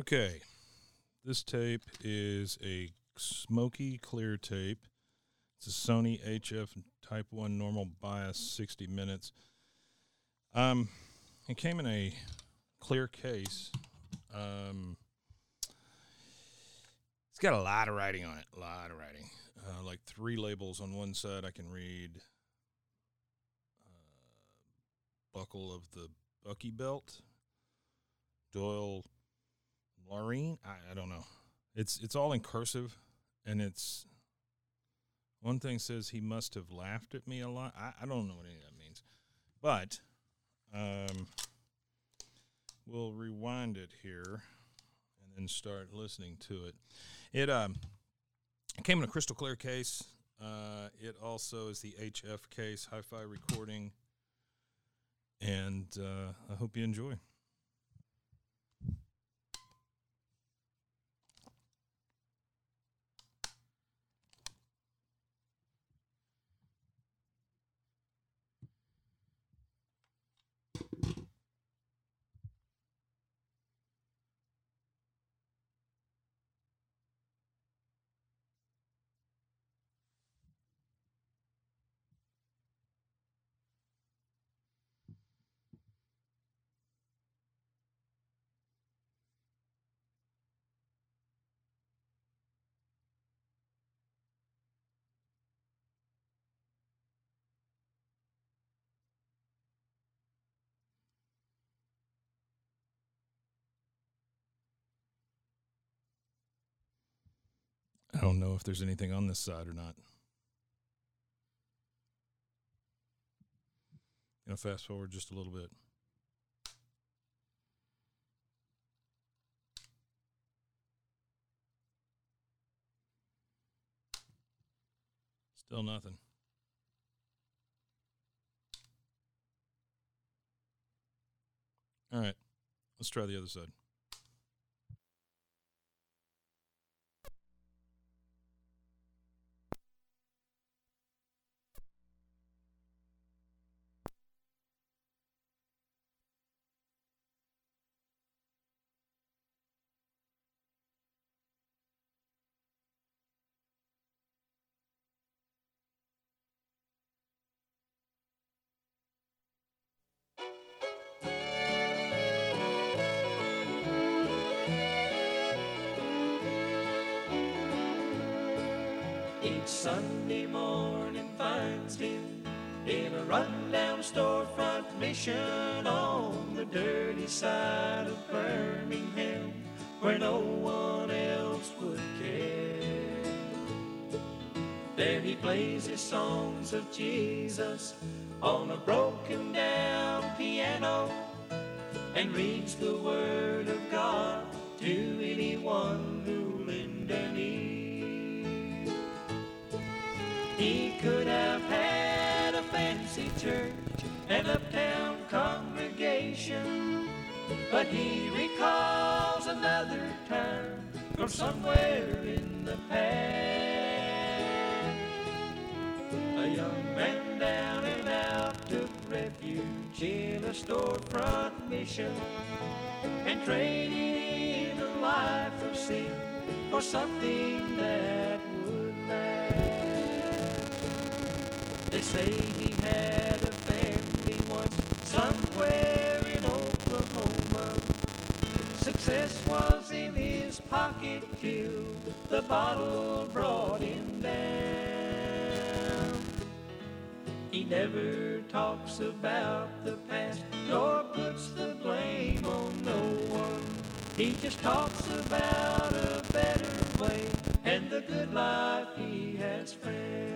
Okay. This tape is a smoky clear tape. It's a Sony HF Type 1 normal bias 60 minutes. Um, it came in a clear case. Um, it's got a lot of writing on it, a lot of writing. Uh, like three labels on one side I can read. Uh, buckle of the Buckie belt. Doyle Laureen. I, I don't know. It's it's all in cursive, and it's one thing says he must have laughed at me a lot. I, I don't know what any of that means, but um, we'll rewind it here and then start listening to it. It um came in a crystal clear case. Uh, it also is the HF case, hi-fi recording, and uh, I hope you enjoy. I don't know if there's anything on this side or not. Gonna fast forward just a little bit. Still nothing. All right, let's try the other side. Sunday morning finds him in a rundown storefront mission on the dirty side of Birmingham where no one else would care. There he plays his songs of Jesus on a broken down piano and reads the Word of God to anyone who He could have had a fancy church and uptown congregation, but he recalls another time from somewhere in the past. A young man down and out took refuge in a storefront mission and traded in a life of sin for something that They say he had a family once somewhere in Oklahoma. Success was in his pocket till the bottle brought him down. He never talks about the past nor puts the blame on no one. He just talks about a better way and the good life he has found.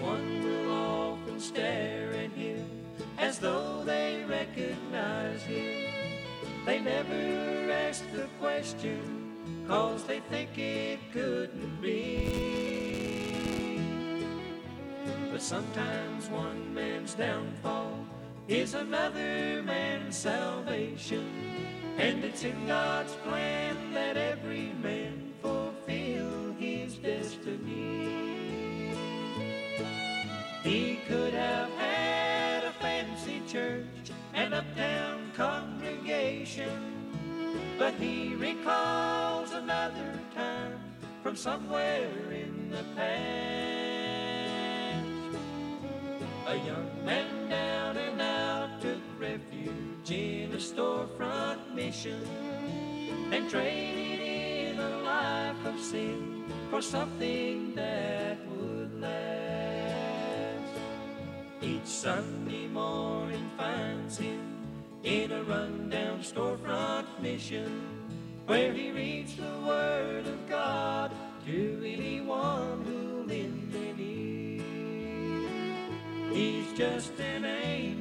Someone will often stare at him as though they recognize him. They never ask the question, cause they think it couldn't be. But sometimes one man's downfall is another man's salvation. And it's in God's plan that every man He could have had a fancy church and uptown congregation, but he recalls another time from somewhere in the past. A young man down and out took refuge in a storefront mission and traded in a life of sin for something that would last. Sunday morning finds him in a rundown storefront mission where he reads the Word of God to anyone who'll lend an ear. He's just an angel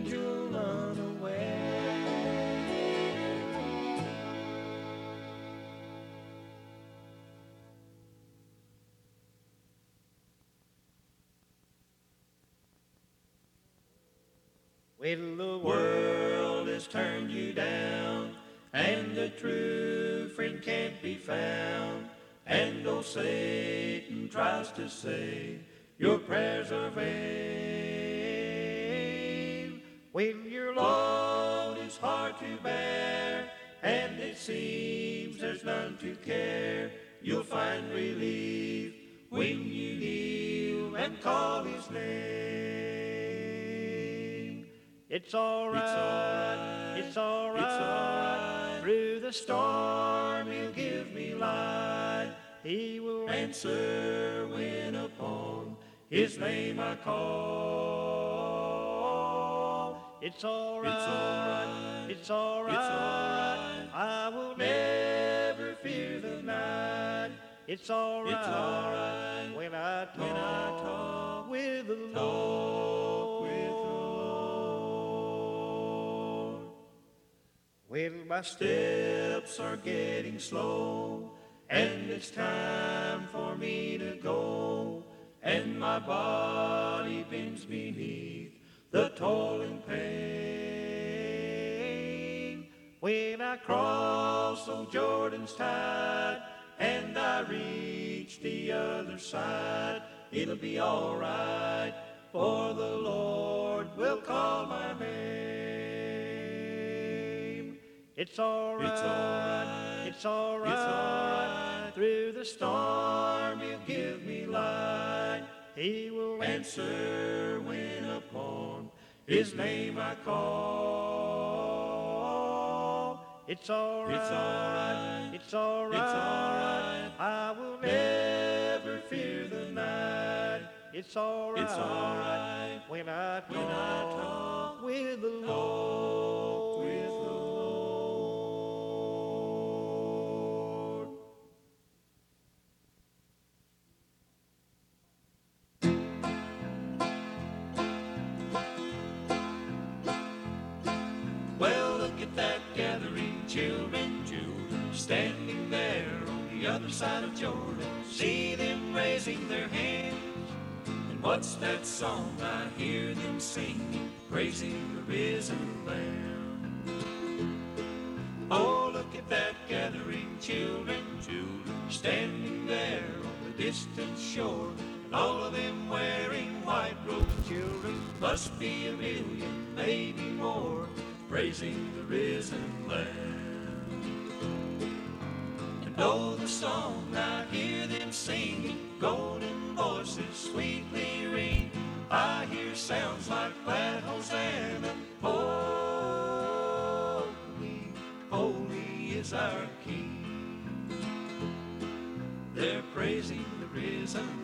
When the world has turned you down and the true friend can't be found, and old Satan tries to say your prayers are vain. When your load is hard to bear and it seems there's none to care, you'll find relief when you kneel and call his name. It's alright, it's alright, it's alright. Through the storm, he'll give me light. He will answer when upon his name I call. It's alright, it's alright, it's alright. It's alright. I will never fear the night. It's alright, it's alright. When I talk, when I talk with the Lord, When my steps are getting slow and it's time for me to go, and my body bends beneath the toiling pain. When I cross old Jordan's tide and I reach the other side, it'll be alright, for the Lord will call my name. It's alright, it's alright, it's alright, it's alright. Through the storm, he'll give me light. He will answer when upon his name I call. It's alright, it's alright, it's alright, it's alright. I will never fear the night. It's alright, it's alright when I talk, when I talk with the Lord, side of Jordan. See them raising their hands. And what's that song I hear them singing, praising the risen Lamb? Oh, look at that gathering, children, children, standing there on the distant shore. And all of them wearing white robes, children, must be a million, maybe more, praising the risen Lamb. Oh, the song I hear them singing, golden voices sweetly ring. I hear sounds like glad Hosanna. Holy, holy is our King. They're praising the risen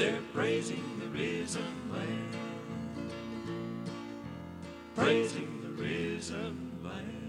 They're praising the risen Lamb. Praising the risen Lamb.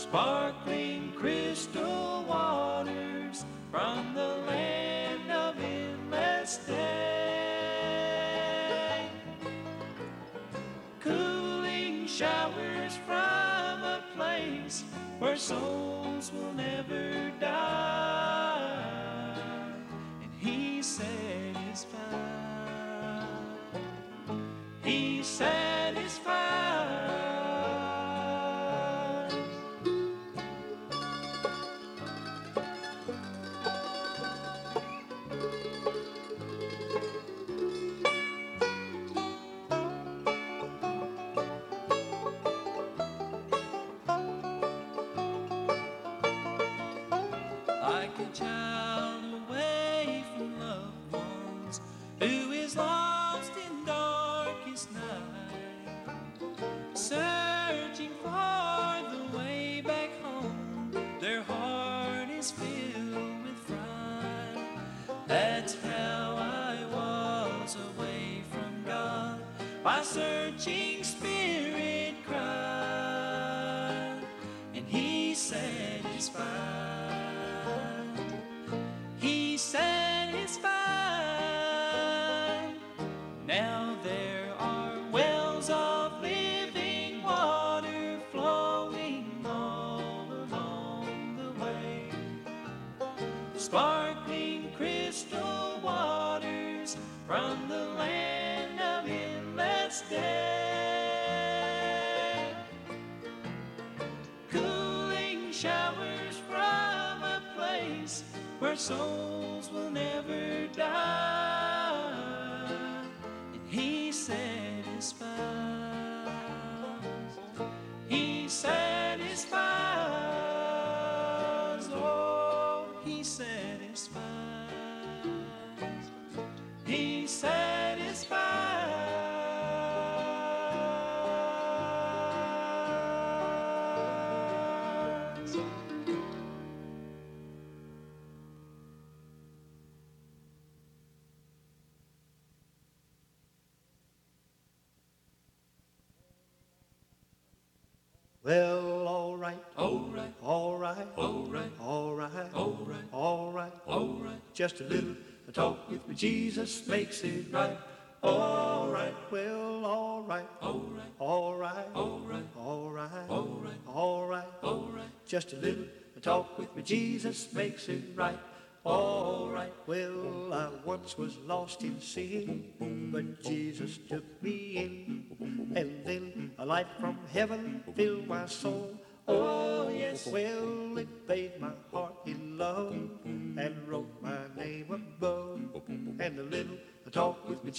Sparkling crystal waters from the land of endless day. Cooling showers from a place where souls will where Just a little Talk with me, Jesus makes it right. All right, well, all right, all right, all right, all right, all right, all right, all right. all right. Just a little Talk with me, Jesus makes it right. All right, Well, I once was lost in sin, but Jesus took me in. And then a light from heaven filled my soul. Oh, yes. Well, it made my heart in love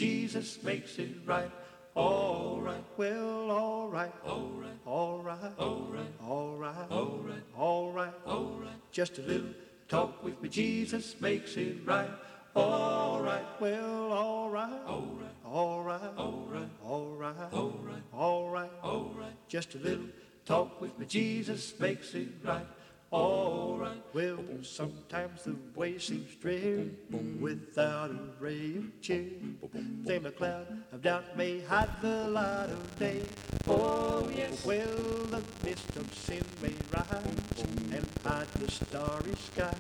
Jesus makes it right. All right. Well, all right. All right. All right. All right. All right. All right. All right. All right. Just a little talk with me. Jesus makes it right. All right. Well, all right. All right. All right. All right. All right. All right. All right. All right. Just a little talk with me. Jesus makes it right alright. Well, sometimes the way seems dreary without a ray of cheer. Same a cloud of doubt may hide the light of day. Oh, yes. Well, the mist of sin may rise and hide the starry sky.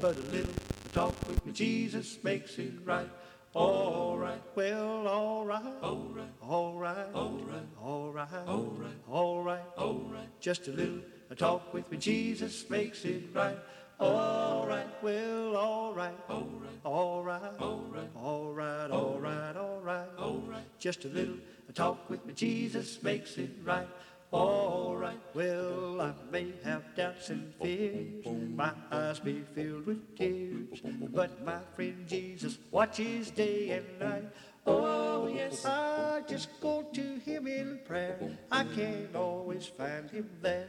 But a little talk with Jesus makes it right. All right. Well, all right. All right. All right. All right. All right. All right. All right. Just a little talk with me, Jesus makes it right. All right, well, all right, all right, all right, all right, all right, all right. Just a little talk with me, Jesus makes it right. All right, well, I may have doubts and fears, my eyes be filled with tears, but my friend Jesus watches day and night. Oh, yes, I just go to him in prayer. I can't always find him there.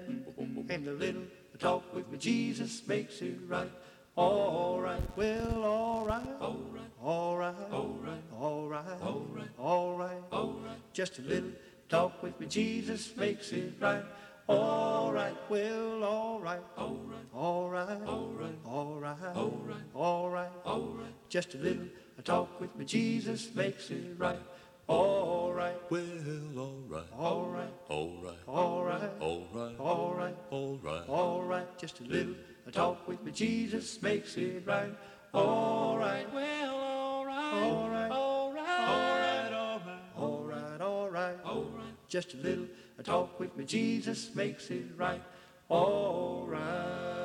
And a little talk with me, Jesus makes it right. All right, well, all right, all right, all right, all right, all right, all right, all right, all right. Just a little talk with me, Jesus makes it right. All right, well, all right, all right, all right, all right, all right, all right, all right, all right. Just a little a talk with me, Jesus makes it right. All right. Well, all right. All right. All right. All right. All right. All right. All right. All right. Just a little. A talk with me, Jesus makes it right. All right. Well, all right. All right. All right. All right. All right. All right. All right. Just a little. A talk with me, Jesus makes it right. All right.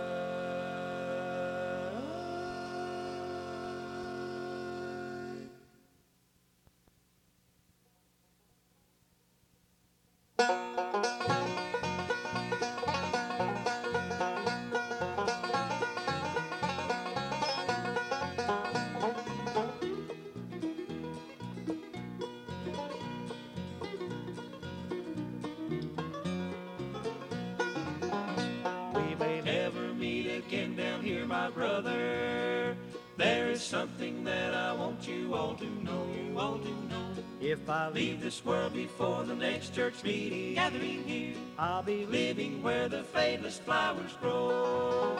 Brother. There is something that I want you all to know, you all to know. If I leave, this world before the next church meeting gathering here, I'll be living where the fadeless flowers grow.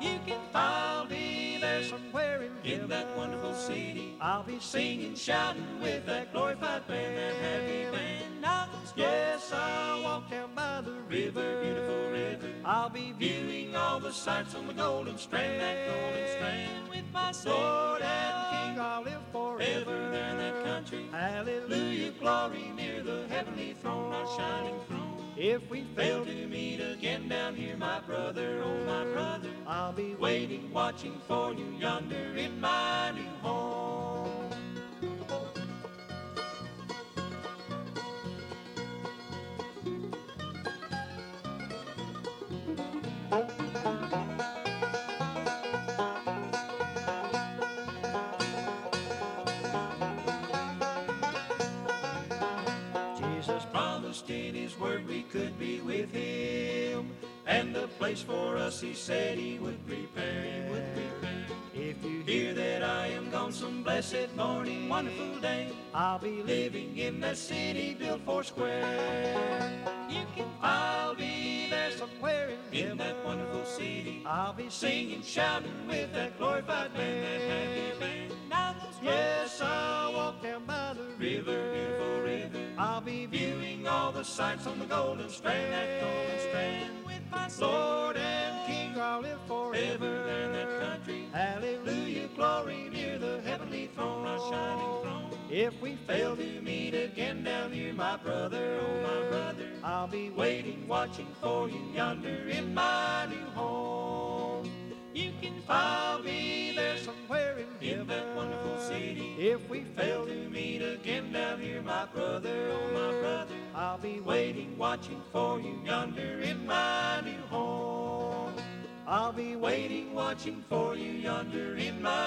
You can I'll be there somewhere in in that wonderful city, I'll be singing, shouting with that glorified band, that happy band. Yes, I'll walk down by the river, beautiful river. I'll be viewing all the sights on the golden strand, that golden strand with my Lord Lord and King. I'll live forever. there in that country, Hallelujah. glory near the heavenly throne, our shining throne. If we Fail to meet again down here, my brother, oh my brother. I'll be. Waiting, watching for you yonder in my new home. Place for us he said he would prepare, he would prepare. If you Hear that I am gone some blessed morning, wonderful day. I'll be living. In that city built four square. You can I'll be there Somewhere in in that wonderful city. I'll be Singing, shouting with that glorified band, that happy band. Yes, I'll walk down by the river, beautiful river. I'll be viewing. Viewing all the sights on the golden strand, that golden strand. My Lord and King, I'll live ever in that forever. country. Hallelujah. Glory near the heavenly throne, our shining throne. If we Fail to meet again down here, my brother, oh my brother. I'll be. Waiting, watching for you yonder in my new home. You can I'll be there somewhere in, in that wonderful city. If we fail to meet again down here, my brother, oh my oh, brother, I'll be waiting, watching for you yonder in my new home. I'll be waiting, watching for you yonder in my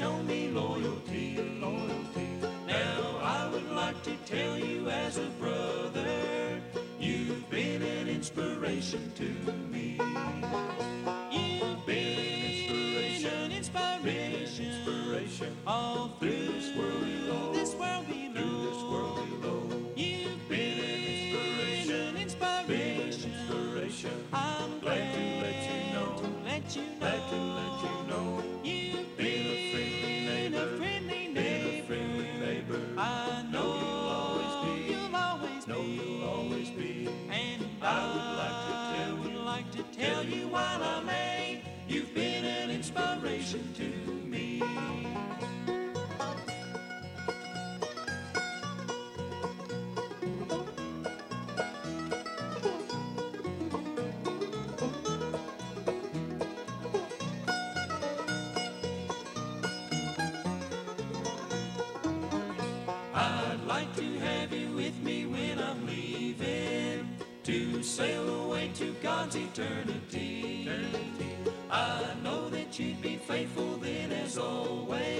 Show me loyalty. loyalty. Now I would like to tell you as a brother, you've been an inspiration to me. while I may. You've been an inspiration to me. I'd like to have you with me when I'm leaving to sail away to God's eternity. You'd be faithful then as always.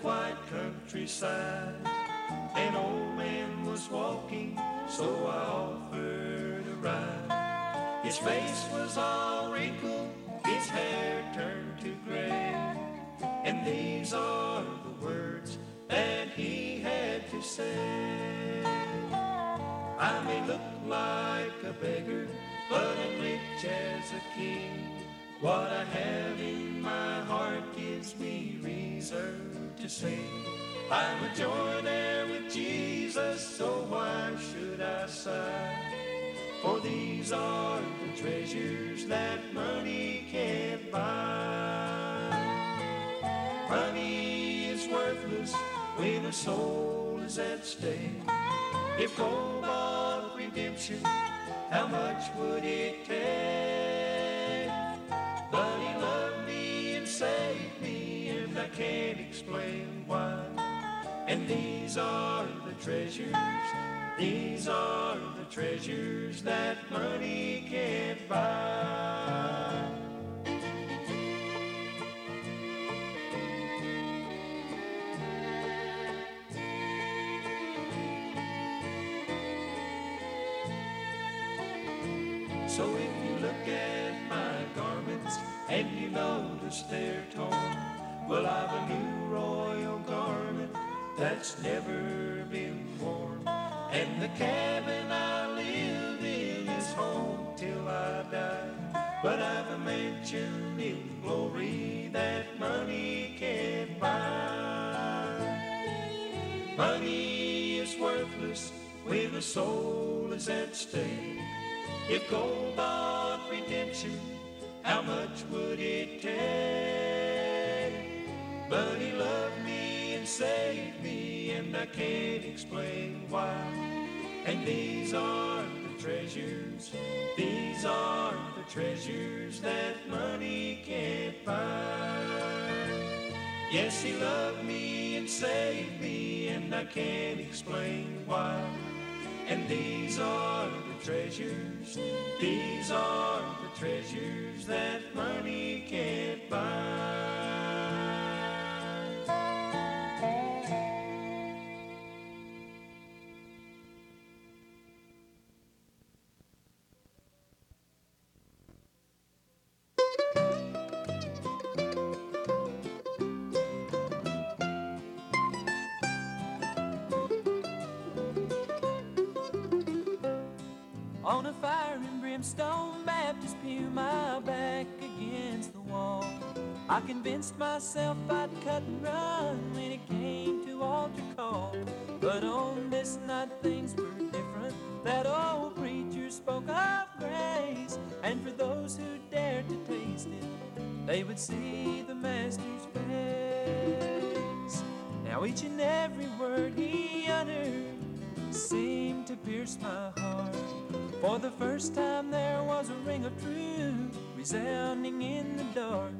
quiet countryside. An old man was walking, so I offered a ride. His face was all wrinkled, his hair turned to gray. And these are the words that he had to say. I may look like a beggar, but I'm rich as a king. What I have in my heart gives me reserve to say, I'm a joy there with Jesus, so why should I sigh? For these are the treasures that money can't buy. Money is worthless when a soul is at stake. If gold bought redemption, how much would it take? Can't explain why. And these are the treasures, these are the treasures that money can't buy. So if you look at my garments and you notice they're torn, well, I've a new royal garment that's never been worn. And the cabin I live in is home till I die. But I've a mansion in glory that money can't buy. Money is worthless when a soul is at stake. If gold bought redemption, how much would it take? But he loved me and saved me, and I can't explain why. And these are the treasures, these are the treasures that money can't buy. Yes, he loved me and saved me, and I can't explain why. And these are the treasures, these are the treasures that money can't buy. On a fire and brimstone Baptist pew, my back against the wall. I convinced myself I'd cut and run when it came to altar call. But on this night things were different. That old preacher spoke of grace, and for those who dared to taste it, they would see the Master's face. Now each and every word he uttered seemed to pierce my heart. For the first time there was a ring of truth resounding in the dark.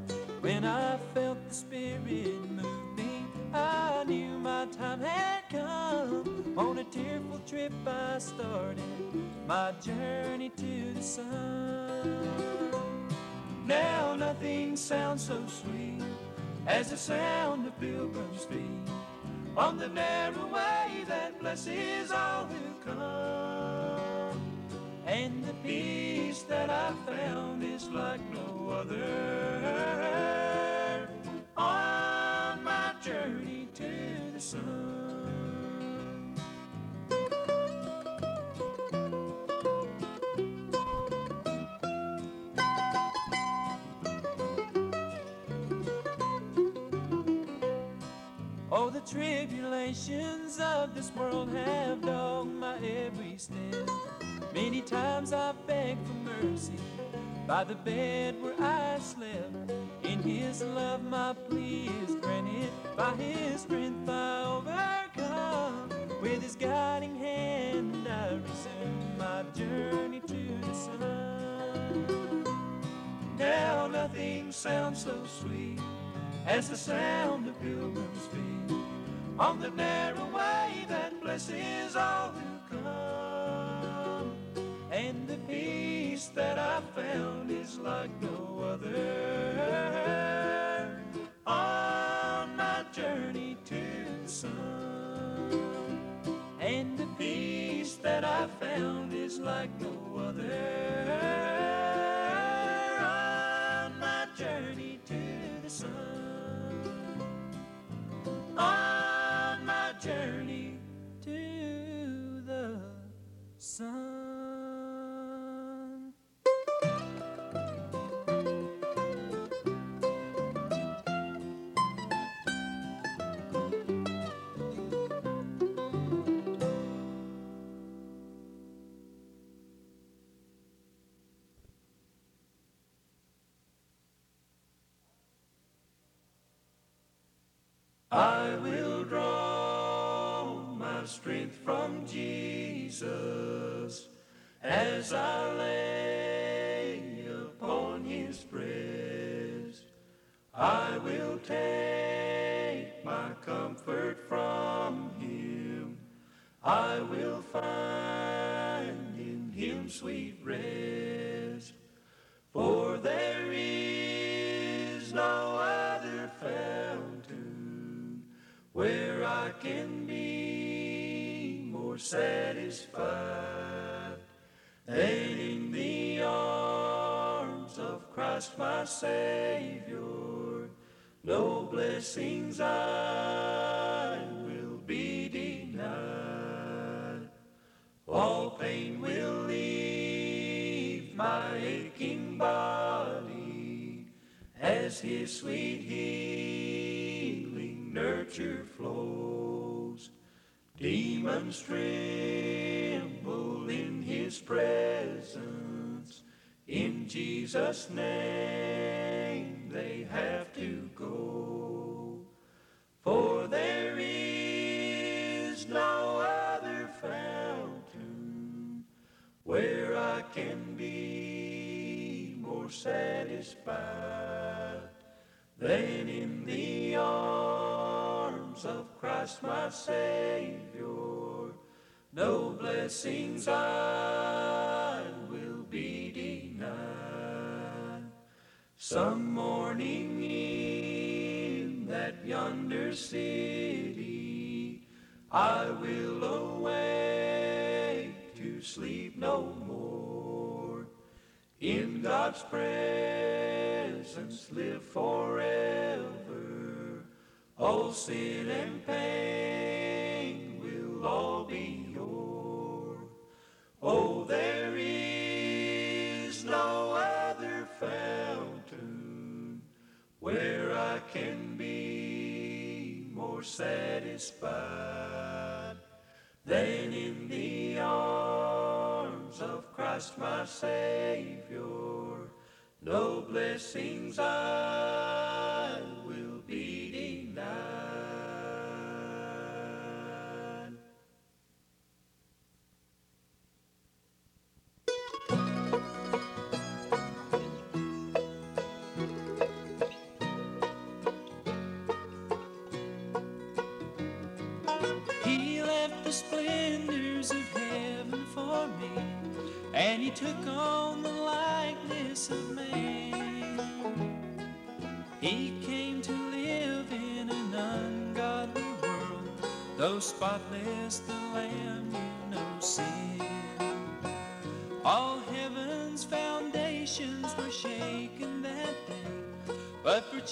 When I felt the Spirit move me, I knew my time had come. On a tearful trip I started my journey to the sun. Now nothing sounds so sweet as the sound of pilgrims' feet on the narrow way that blesses all who come. And the peace that I found is like no other on my journey to the sun. Oh, the tribulations of this world have dogged my every step. Many times I've begged for mercy by the bed where I slept. In His love, my plea is granted. By His strength, I overcome. With His guiding hand, I resume my journey to the sun. Now nothing sounds so sweet as the sound of pilgrims' feet on the narrow way that blesses all like no other on my journey to the sun. And the peace that I found is like no I will draw my strength from Jesus as I lay upon his breast. I will take Savior. No blessings I will be denied. All pain will leave my aching body as His sweet healing nurture flows. Demons tremble in His presence. In Jesus' name they have to go. For there is no other fountain where I can be more satisfied than in the arms of Christ my Savior. No blessings I Some morning in that yonder city, I will awake to sleep no more. In God's presence live forever. All sin and pain will all be yours. Oh, there where I can be more satisfied than in the arms of Christ my Savior. No blessings I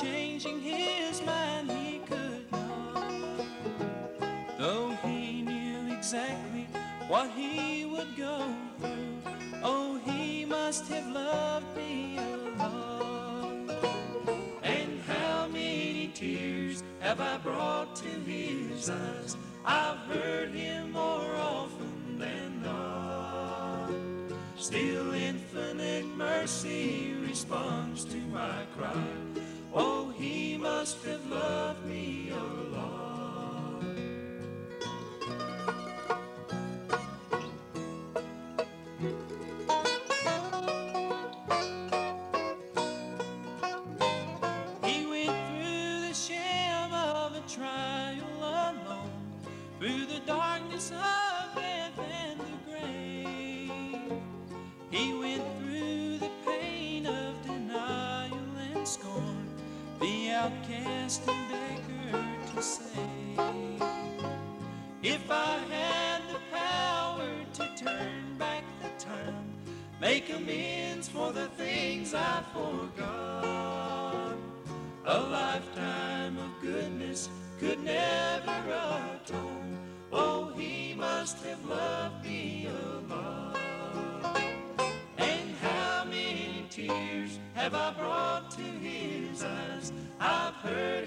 changing his mind he could not. Though he knew exactly what he would go through, oh, he must have loved me a lot. And how many tears have I brought to his eyes? I've heard him more often than not. Still, infinite mercy responds to my cry. Must have loved have I brought to his eyes? I've heard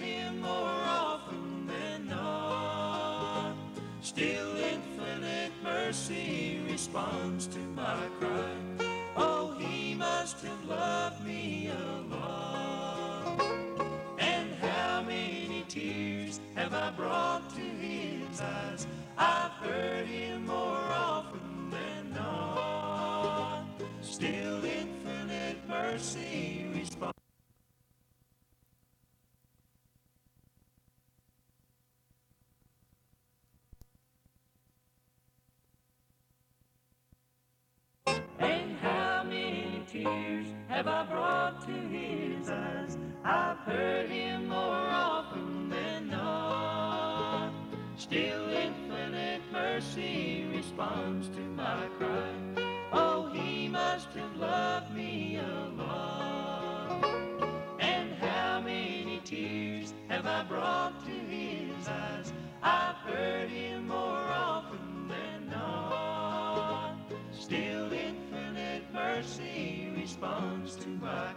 I brought to his eyes? I've heard him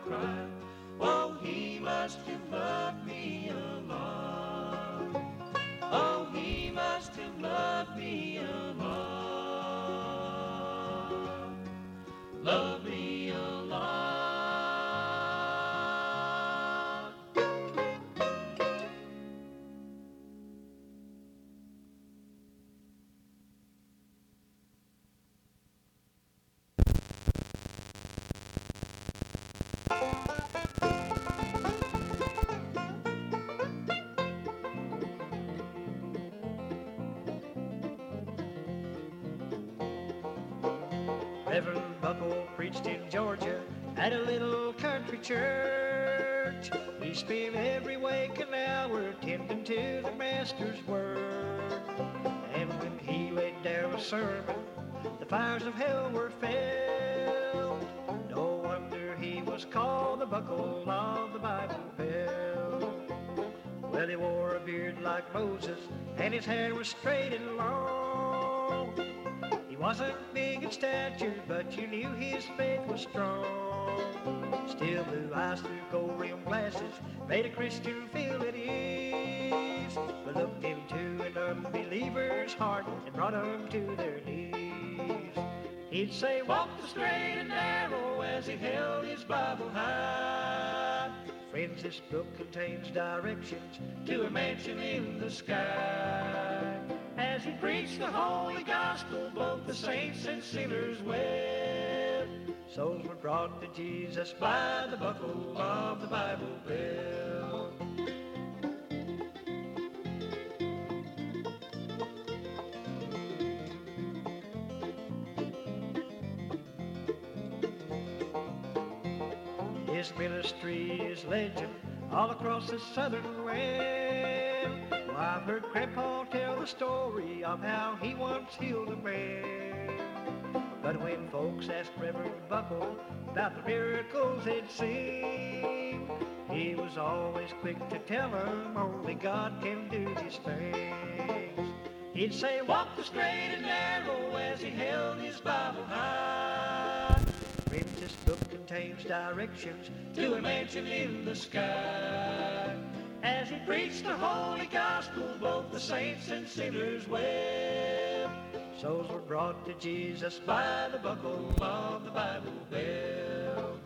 cry. Oh, he must have loved me a lot. Oh, he must have loved me a lot. Georgia at a little country church. We spent every waking hour tending to the Master's word. And when he laid down a sermon, the fires of hell were felt. No wonder he was called the Buckle of the Bible Belt. Well, he wore a beard like Moses, and his hair was straight and long. He wasn't in stature, but you knew his faith was strong. Still, blue eyes through gold rimmed glasses made a Christian feel at ease. But looked into an unbeliever's heart and brought them to their knees. He'd say, Walk the straight and narrow as he held his Bible high. Friends, this book contains directions to a mansion in the sky. As he preached the holy gospel, both the saints and sinners wept. Souls were brought to Jesus by the buckle of the Bible belt. His ministry is legend all across the southern land. Well, I've heard Grandpa tell the story of how he once healed a man. But when folks asked Reverend Buckle about the miracles they'd seen, he was always quick to tell them only God can do these things. He'd say, walk the straight and narrow as he held his Bible high. Friends, this book contains directions to a mansion in the sky. As he preached the holy gospel, both the saints and sinners wept. Souls were brought to Jesus by the buckle of the Bible belt.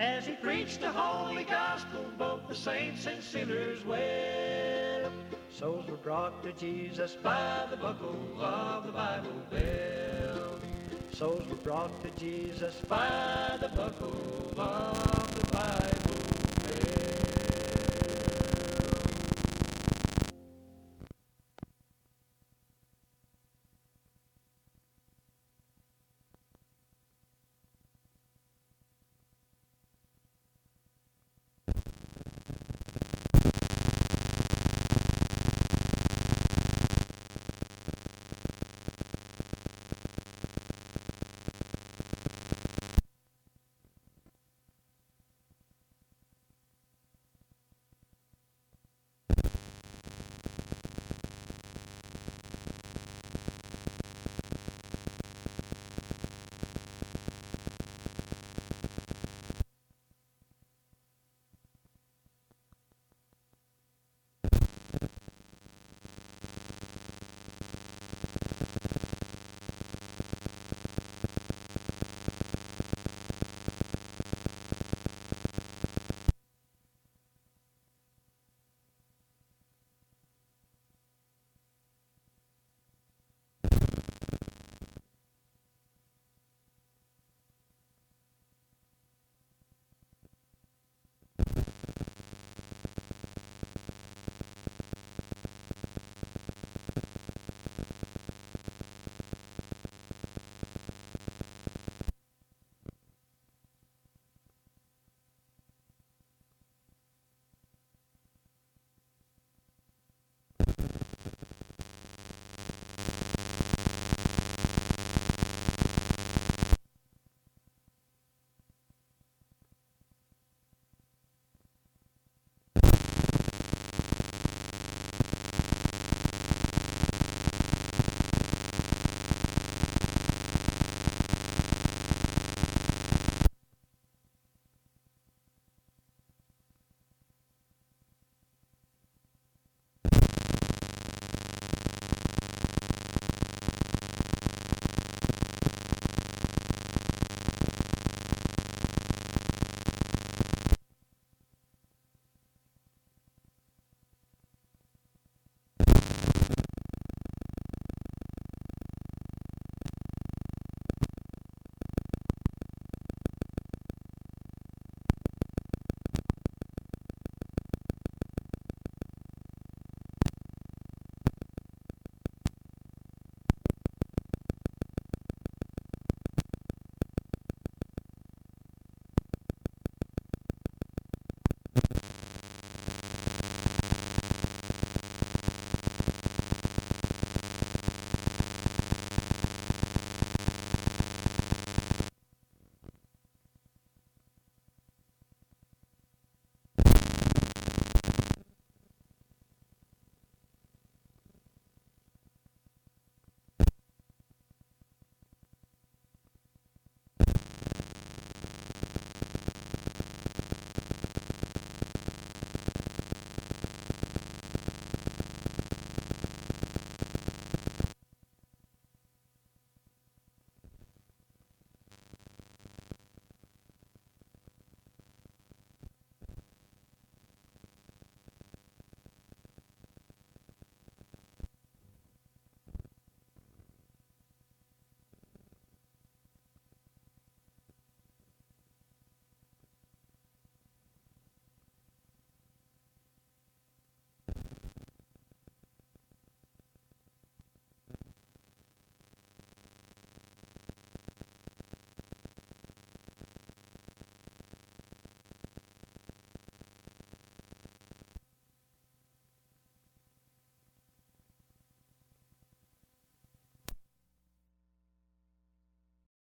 As he preached the holy gospel, both the saints and sinners wept. Souls were brought to Jesus by the buckle of the Bible belt. Souls were brought to Jesus by the buckle of the Bible